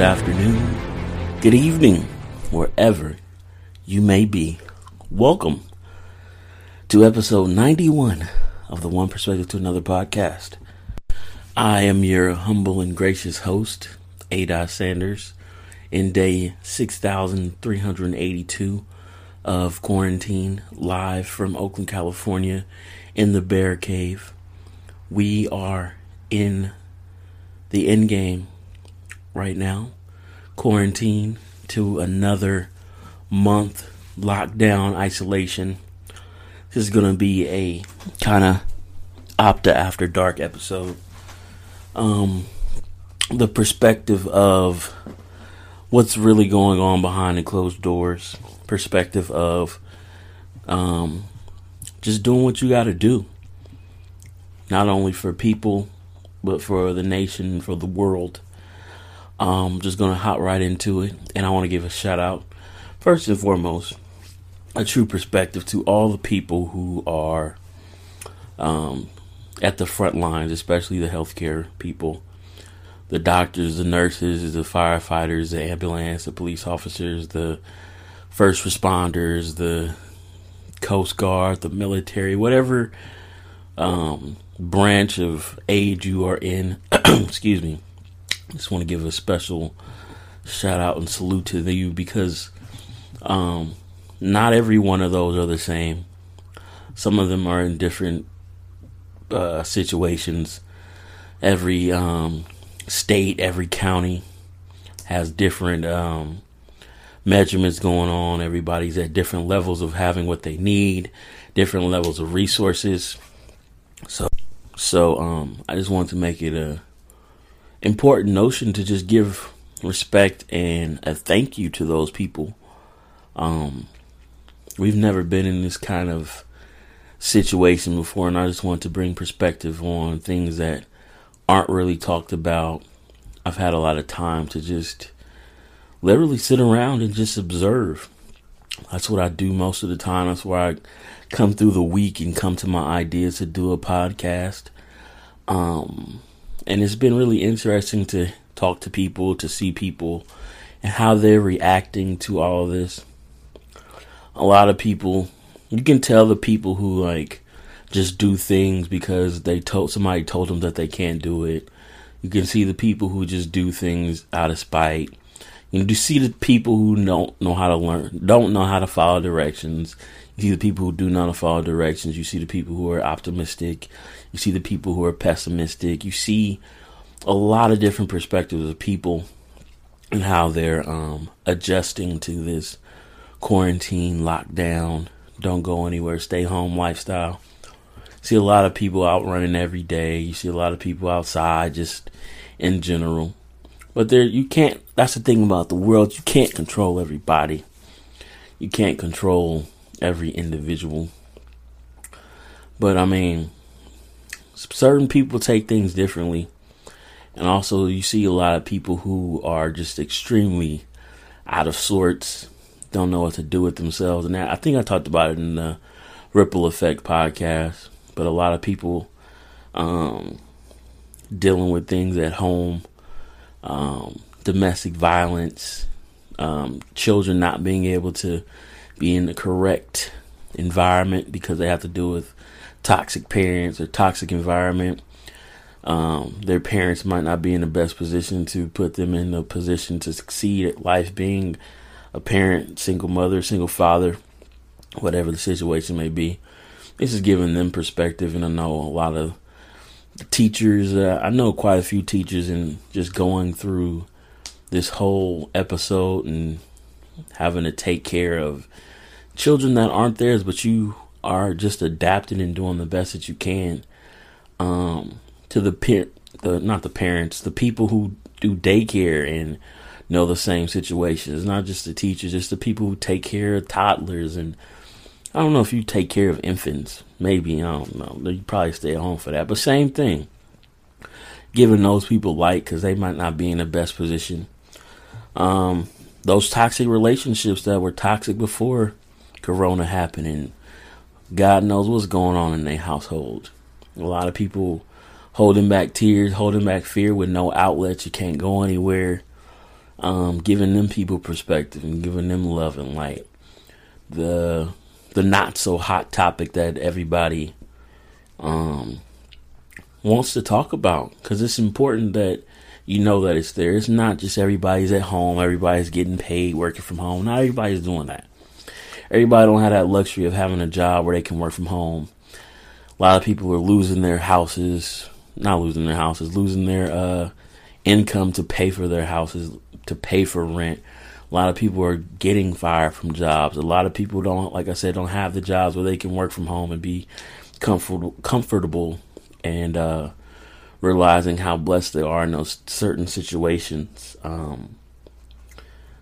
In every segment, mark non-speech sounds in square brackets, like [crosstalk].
good afternoon, good evening, wherever you may be. Welcome to episode 91 of the One Perspective to Another podcast. I am your humble and gracious host, Ada Sanders, in day 6382 of quarantine, live from Oakland, California, in the Bear Cave. We are in the end game right now, quarantine to another month lockdown isolation. This is to be a kind of opta after dark episode. Um, the perspective of what's really going on behind the closed doors, perspective of um, just doing what you got to do, not only for people, but for the nation, for the world. Um, just gonna hop right into it, and I want to give a shout out first and foremost, a true perspective to all the people who are um, at the front lines, especially the healthcare people, the doctors, the nurses, the firefighters, the ambulance, the police officers, the first responders, the Coast Guard, the military, whatever um, branch of aid you are in. [clears throat] excuse me just want to give a special shout out and salute to you because um, not every one of those are the same. Some of them are in different uh, situations. Every um, state, every county has different um, measurements going on. Everybody's at different levels of having what they need, different levels of resources. So, so um, I just wanted to make it a important notion to just give respect and a thank you to those people. Um, we've never been in this kind of situation before, and I just want to bring perspective on things that aren't really talked about. I've had a lot of time to just literally sit around and just observe. That's what I do most of the time. That's where I come through the week and come to my ideas to do a podcast. Um, and it's been really interesting to talk to people, to see people, and how they're reacting to all of this. A lot of people, you can tell the people who like just do things because they told somebody told them that they can't do it. You can see the people who just do things out of spite. You you see the people who don't know how to learn, don't know how to follow directions. You see the people who do not follow directions. You see the people who are optimistic. You see the people who are pessimistic. You see a lot of different perspectives of people and how they're um, adjusting to this quarantine, lockdown, don't go anywhere, stay home lifestyle. See a lot of people out running every day. You see a lot of people outside just in general. But there you can't that's the thing about the world, you can't control everybody. You can't control every individual. But I mean, certain people take things differently. And also, you see a lot of people who are just extremely out of sorts, don't know what to do with themselves. And I think I talked about it in the Ripple Effect podcast. But a lot of people um, dealing with things at home, um, domestic violence, um, children not being able to be in the correct environment because they have to do with toxic parents or toxic environment. Um, their parents might not be in the best position to put them in a position to succeed at life, being a parent, single mother, single father, whatever the situation may be. This is giving them perspective, and I know a lot of teachers. Uh, I know quite a few teachers, and just going through this whole episode and having to take care of children that aren't theirs, but you are just adapting and doing the best that you can um, to the the not the parents, the people who do daycare and know the same situation. It's not just the teachers, it's the people who take care of toddlers and I don't know if you take care of infants. Maybe I don't know. You probably stay at home for that, but same thing. Giving those people light because they might not be in the best position. Um, those toxic relationships that were toxic before Corona happened and God knows what's going on in their household. A lot of people holding back tears, holding back fear with no outlets. You can't go anywhere. um, giving them people perspective and giving them love and light. The the not so hot topic that everybody um, wants to talk about because it's important that you know that it's there. It's not just everybody's at home, everybody's getting paid working from home. Not everybody's doing that. Everybody don't have that luxury of having a job where they can work from home. A lot of people are losing their houses, not losing their houses, losing their uh, income to pay for their houses, to pay for rent. A lot of people are getting fired from jobs. A lot of people don't, like I said, don't have the jobs where they can work from home and be comfortable, comfortable, and uh, realizing how blessed they are in those certain situations. Um,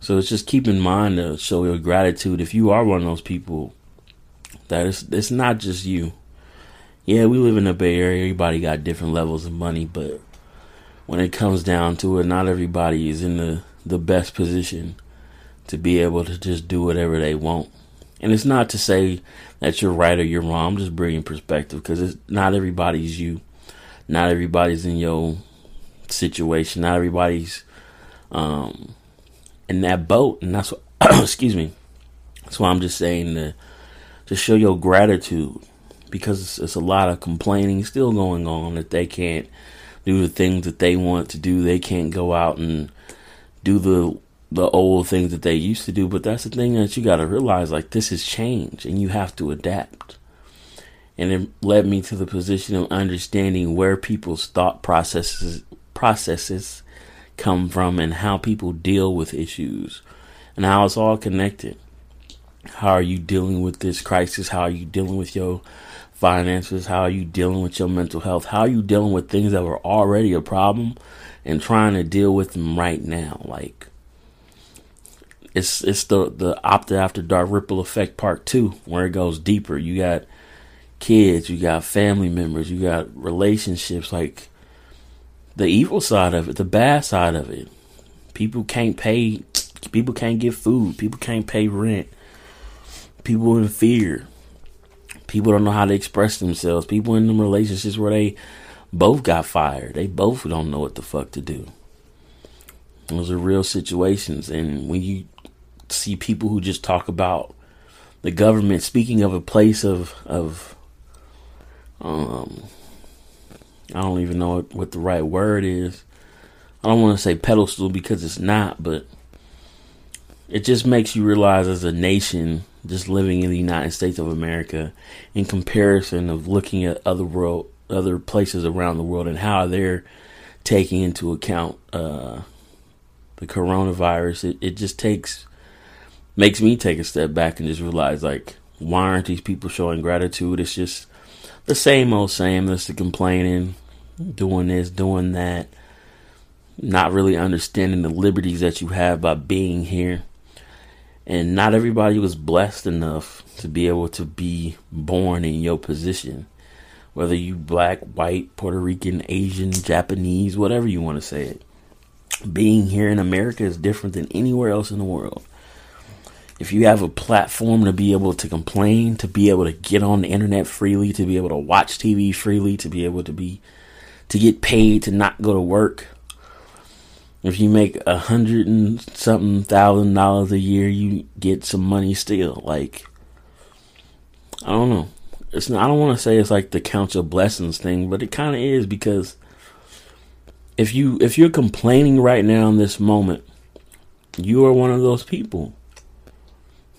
so it's just keep in mind to show your gratitude if you are one of those people that it's it's not just you. Yeah, we live in the Bay Area. Everybody got different levels of money, but when it comes down to it, not everybody is in the the best position to be able to just do whatever they want. And it's not to say that you're right or you're wrong. I'm just bringing perspective because it's not everybody's you. Not everybody's in your situation. Not everybody's um, in that boat, and that's what. [clears throat] excuse me. That's why I'm just saying to to show your gratitude because it's, it's a lot of complaining still going on that they can't do the things that they want to do. They can't go out and do the the old things that they used to do. But that's the thing that you got to realize like this is change and you have to adapt. And it led me to the position of understanding where people's thought processes processes come from and how people deal with issues and how it's all connected. How are you dealing with this crisis? How are you dealing with your finances? How are you dealing with your mental health? How are you dealing with things that were already a problem and trying to deal with them right now? Like it's it's the the Opta After Dark ripple effect part two, where it goes deeper. You got kids, you got family members, you got relationships, like the evil side of it, the bad side of it. People can't pay people can't get food, people can't pay rent. People in fear. People don't know how to express themselves. People in them relationships where they both got fired. They both don't know what the fuck to do. Those are real situations. And when you see people who just talk about the government speaking of a place of of um I don't even know what, the right word is. I don't want to say pedestal because it's not, but it just makes you realize as a nation just living in the United States of America in comparison of looking at other world other places around the world and how they're taking into account uh, the coronavirus it, it just takes makes me take a step back and just realize like why aren't these people showing gratitude it's just the same old same that's the complaining doing this doing that not really understanding the liberties that you have by being here. And not everybody was blessed enough to be able to be born in your position. Whether you black white puerto rican asian japanese whatever you want to say it. Being here in america is different than anywhere else in the world if you have a platform to be able to complain, to be able to get on the internet freely, to be able to watch TV freely, to be able to be to get paid to not go to work. If you make a hundred and something thousand dollars a year, you get some money still. Like I don't know. It's not, I don't want to say it's like the count your blessings thing, but it kind of is because if you if you're complaining right now in this moment, you are one of those people.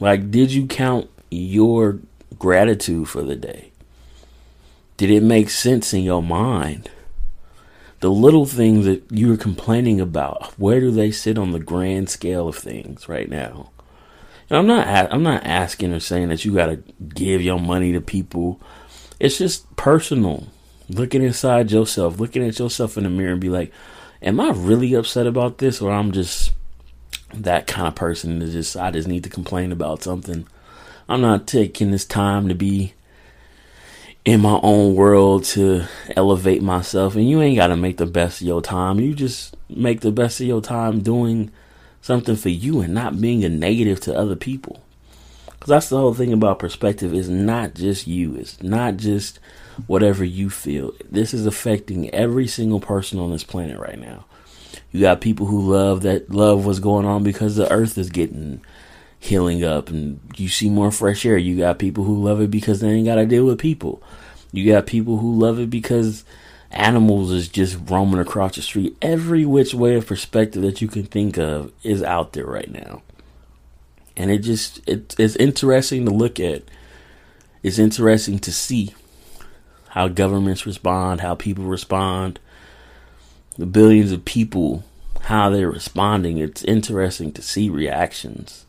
Like, did you count your gratitude for the day? Did it make sense in your mind? The little things that you were complaining about, where do they sit on the grand scale of things right now? And I'm not I'm not asking or saying that you got to give your money to people. It's just personal. Looking inside yourself, looking at yourself in the mirror and be like, am I really upset about this or I'm just that kind of person to just I just need to complain about something. I'm not taking this time to be in my own world to elevate myself and you ain't got to make the best of your time. You just make the best of your time doing something for you and not being a negative to other people. Cuz that's the whole thing about perspective is not just you. It's not just whatever you feel. This is affecting every single person on this planet right now. You got people who love that love what's going on because the earth is getting healing up and you see more fresh air. You got people who love it because they ain't got to deal with people. You got people who love it because animals is just roaming across the street. Every which way of perspective that you can think of is out there right now. And it just it, it's interesting to look at. It's interesting to see how governments respond, how people respond, the billions of people, how they're responding. It's interesting to see reactions.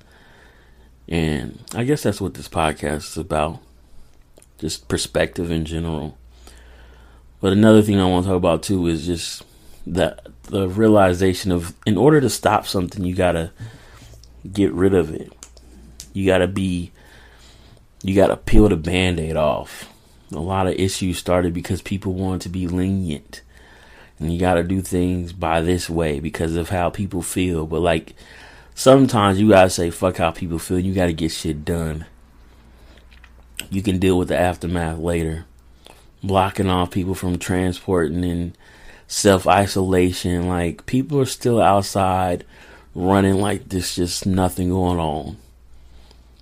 And I guess that's what this podcast is about. Just perspective in general. But another thing I want to talk about too is just the the realization of in order to stop something you gotta get rid of it. You gotta be you gotta peel the band aid off. A lot of issues started because people wanted to be lenient. And you gotta do things by this way because of how people feel. But like sometimes you gotta say fuck how people feel, you gotta get shit done. You can deal with the aftermath later blocking off people from transporting and self isolation. Like people are still outside running like there's just nothing going on.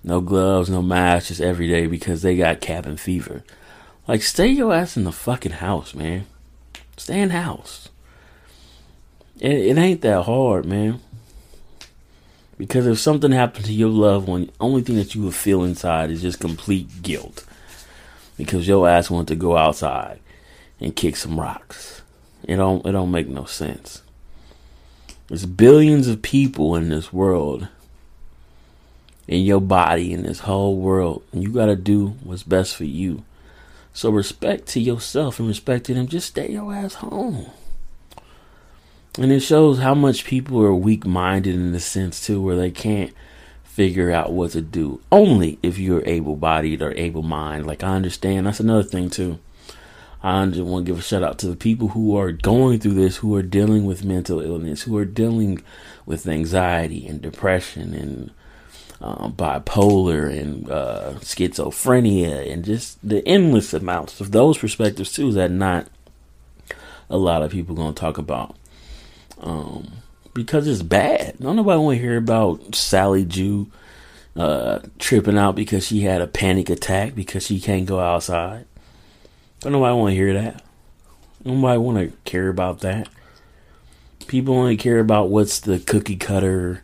No gloves, no masks, just every day because they got cabin fever. Like stay your ass in the fucking house, man. Stay in house. It, it ain't that hard, man. Because if something happened to your loved one, only thing that you would feel inside is just complete guilt because your ass want to go outside and kick some rocks. It don't it don't make no sense. There's billions of people in this world, in your body, in this whole world, and you gotta do what's best for you. So respect to yourself and respect to them. Just stay your ass home. And it shows how much people are weak minded in the sense too, where they can't figure out what to do. Only if you're able bodied or able mind. Like I understand that's another thing too. I just want to give a shout out to the people who are going through this, who are dealing with mental illness, who are dealing with anxiety and depression and uh, bipolar and uh, schizophrenia and just the endless amounts of those perspectives too that not a lot of people to talk about. Um, because it's bad. Don't nobody want to hear about Sally Jew uh, tripping out because she had a panic attack because she can't go outside. Don't nobody want to hear that. Nobody want to care about that. People only care about what's the cookie cutter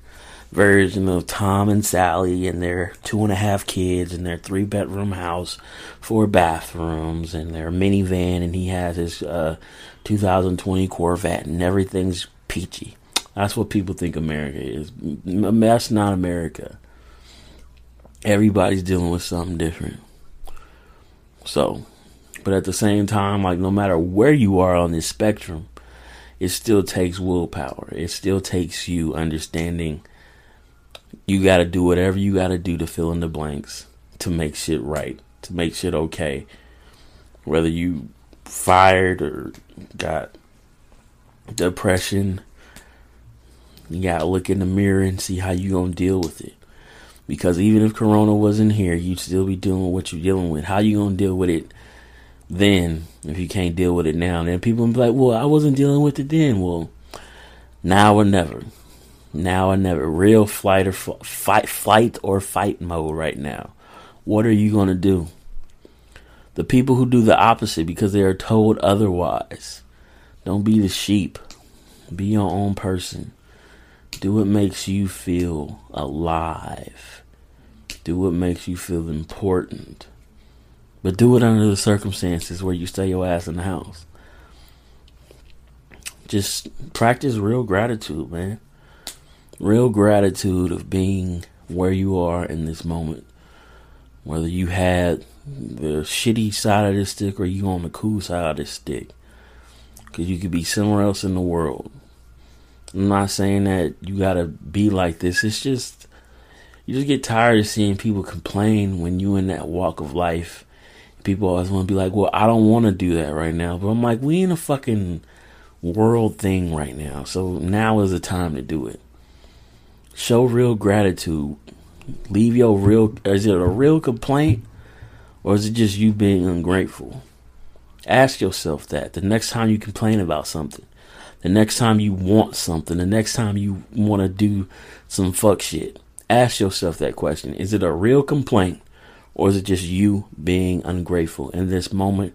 version of Tom and Sally and their two and a half kids and their three bedroom house, four bathrooms and their minivan, and he has his uh, 2020 Corvette and everything's peachy. That's what people think America is. That's not America. Everybody's dealing with something different. So, but at the same time, like no matter where you are on this spectrum, it still takes willpower. It still takes you understanding you got to do whatever you got to do to fill in the blanks to make shit right, to make shit okay. Whether you fired or got depression, you gotta look in the mirror and see how you gonna deal with it. Because even if Corona wasn't here, you'd still be doing what you're dealing with. How you gonna deal with it then if you can't deal with it now? Then people be like, "Well, I wasn't dealing with it then." Well, now or never. Now or never. Real flight or fight, flight or fight mode right now. What are you gonna do? The people who do the opposite because they are told otherwise. Don't be the sheep. Be your own person. Do what makes you feel alive. Do what makes you feel important. But do it under the circumstances where you stay your ass in the house. Just practice real gratitude, man. Real gratitude of being where you are in this moment. Whether you had the shitty side of the stick or you on the cool side of the stick. Because you could be somewhere else in the world. I'm not saying that you gotta be like this. It's just you just get tired of seeing people complain when you in that walk of life. People always want to be like, "Well, I don't want to do that right now," but I'm like, we in a fucking world thing right now, so now is the time to do it. Show real gratitude. Leave your real. Is it a real complaint, or is it just you being ungrateful? Ask yourself that the next time you complain about something The next time you want something, the next time you want to do some fuck shit, ask yourself that question. Is it a real complaint or is it just you being ungrateful in this moment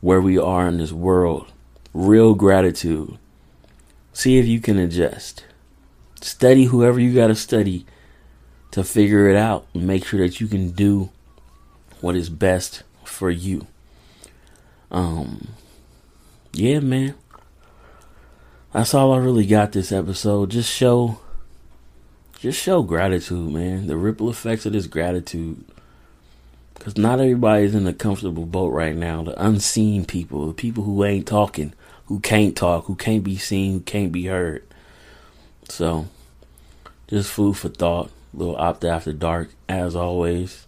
where we are in this world? Real gratitude. See if you can adjust. Study whoever you got to study to figure it out and make sure that you can do what is best for you. Um, yeah, man. That's all I really got this episode. Just show just show gratitude, man. The ripple effects of this gratitude. Cause not everybody's in a comfortable boat right now. The unseen people, the people who ain't talking, who can't talk, who can't be seen, who can't be heard. So, just food for thought. Little opta after dark, as always.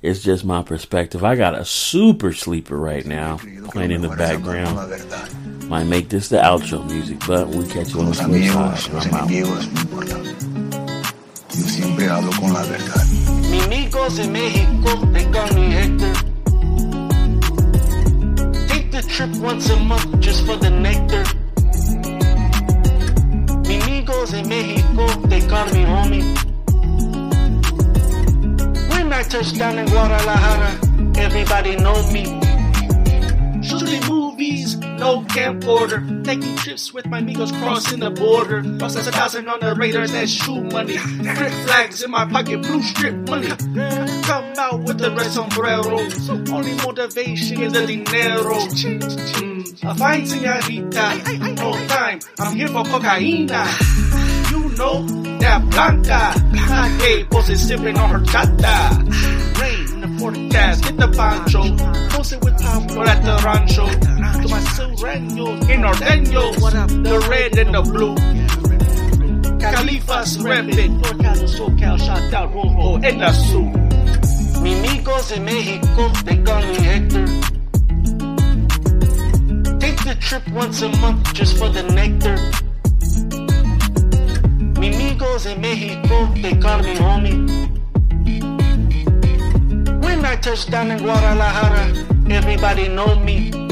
It's just my perspective. I got a super sleeper right now playing in the background. Might make this the outro music, but we catch you on the flip side. Yo siempre camcorder. Taking trips with my amigos crossing the border. Lost a thousand on the radar, that's shoe money. Grip flags in my pocket, blue strip money. Come out with the red sombrero. Only motivation is the dinero. Mm, a fine señorita, no time. I'm here for cocaína. You know that blanca. Hey, pose sipping on horchata. Rain forecast, get the poncho. Pose with Pablo at the rancho. To my sureños, in norteños. The red and the blue. Califas reppin'. NorCal, SoCal, shout out Rojo azul. Mi amigos in Mexico, they call me Hector. Take the trip once a month just for the nectar. Mi amigos in Mexico, they call me homie. I touch down in Guadalajara, everybody know me.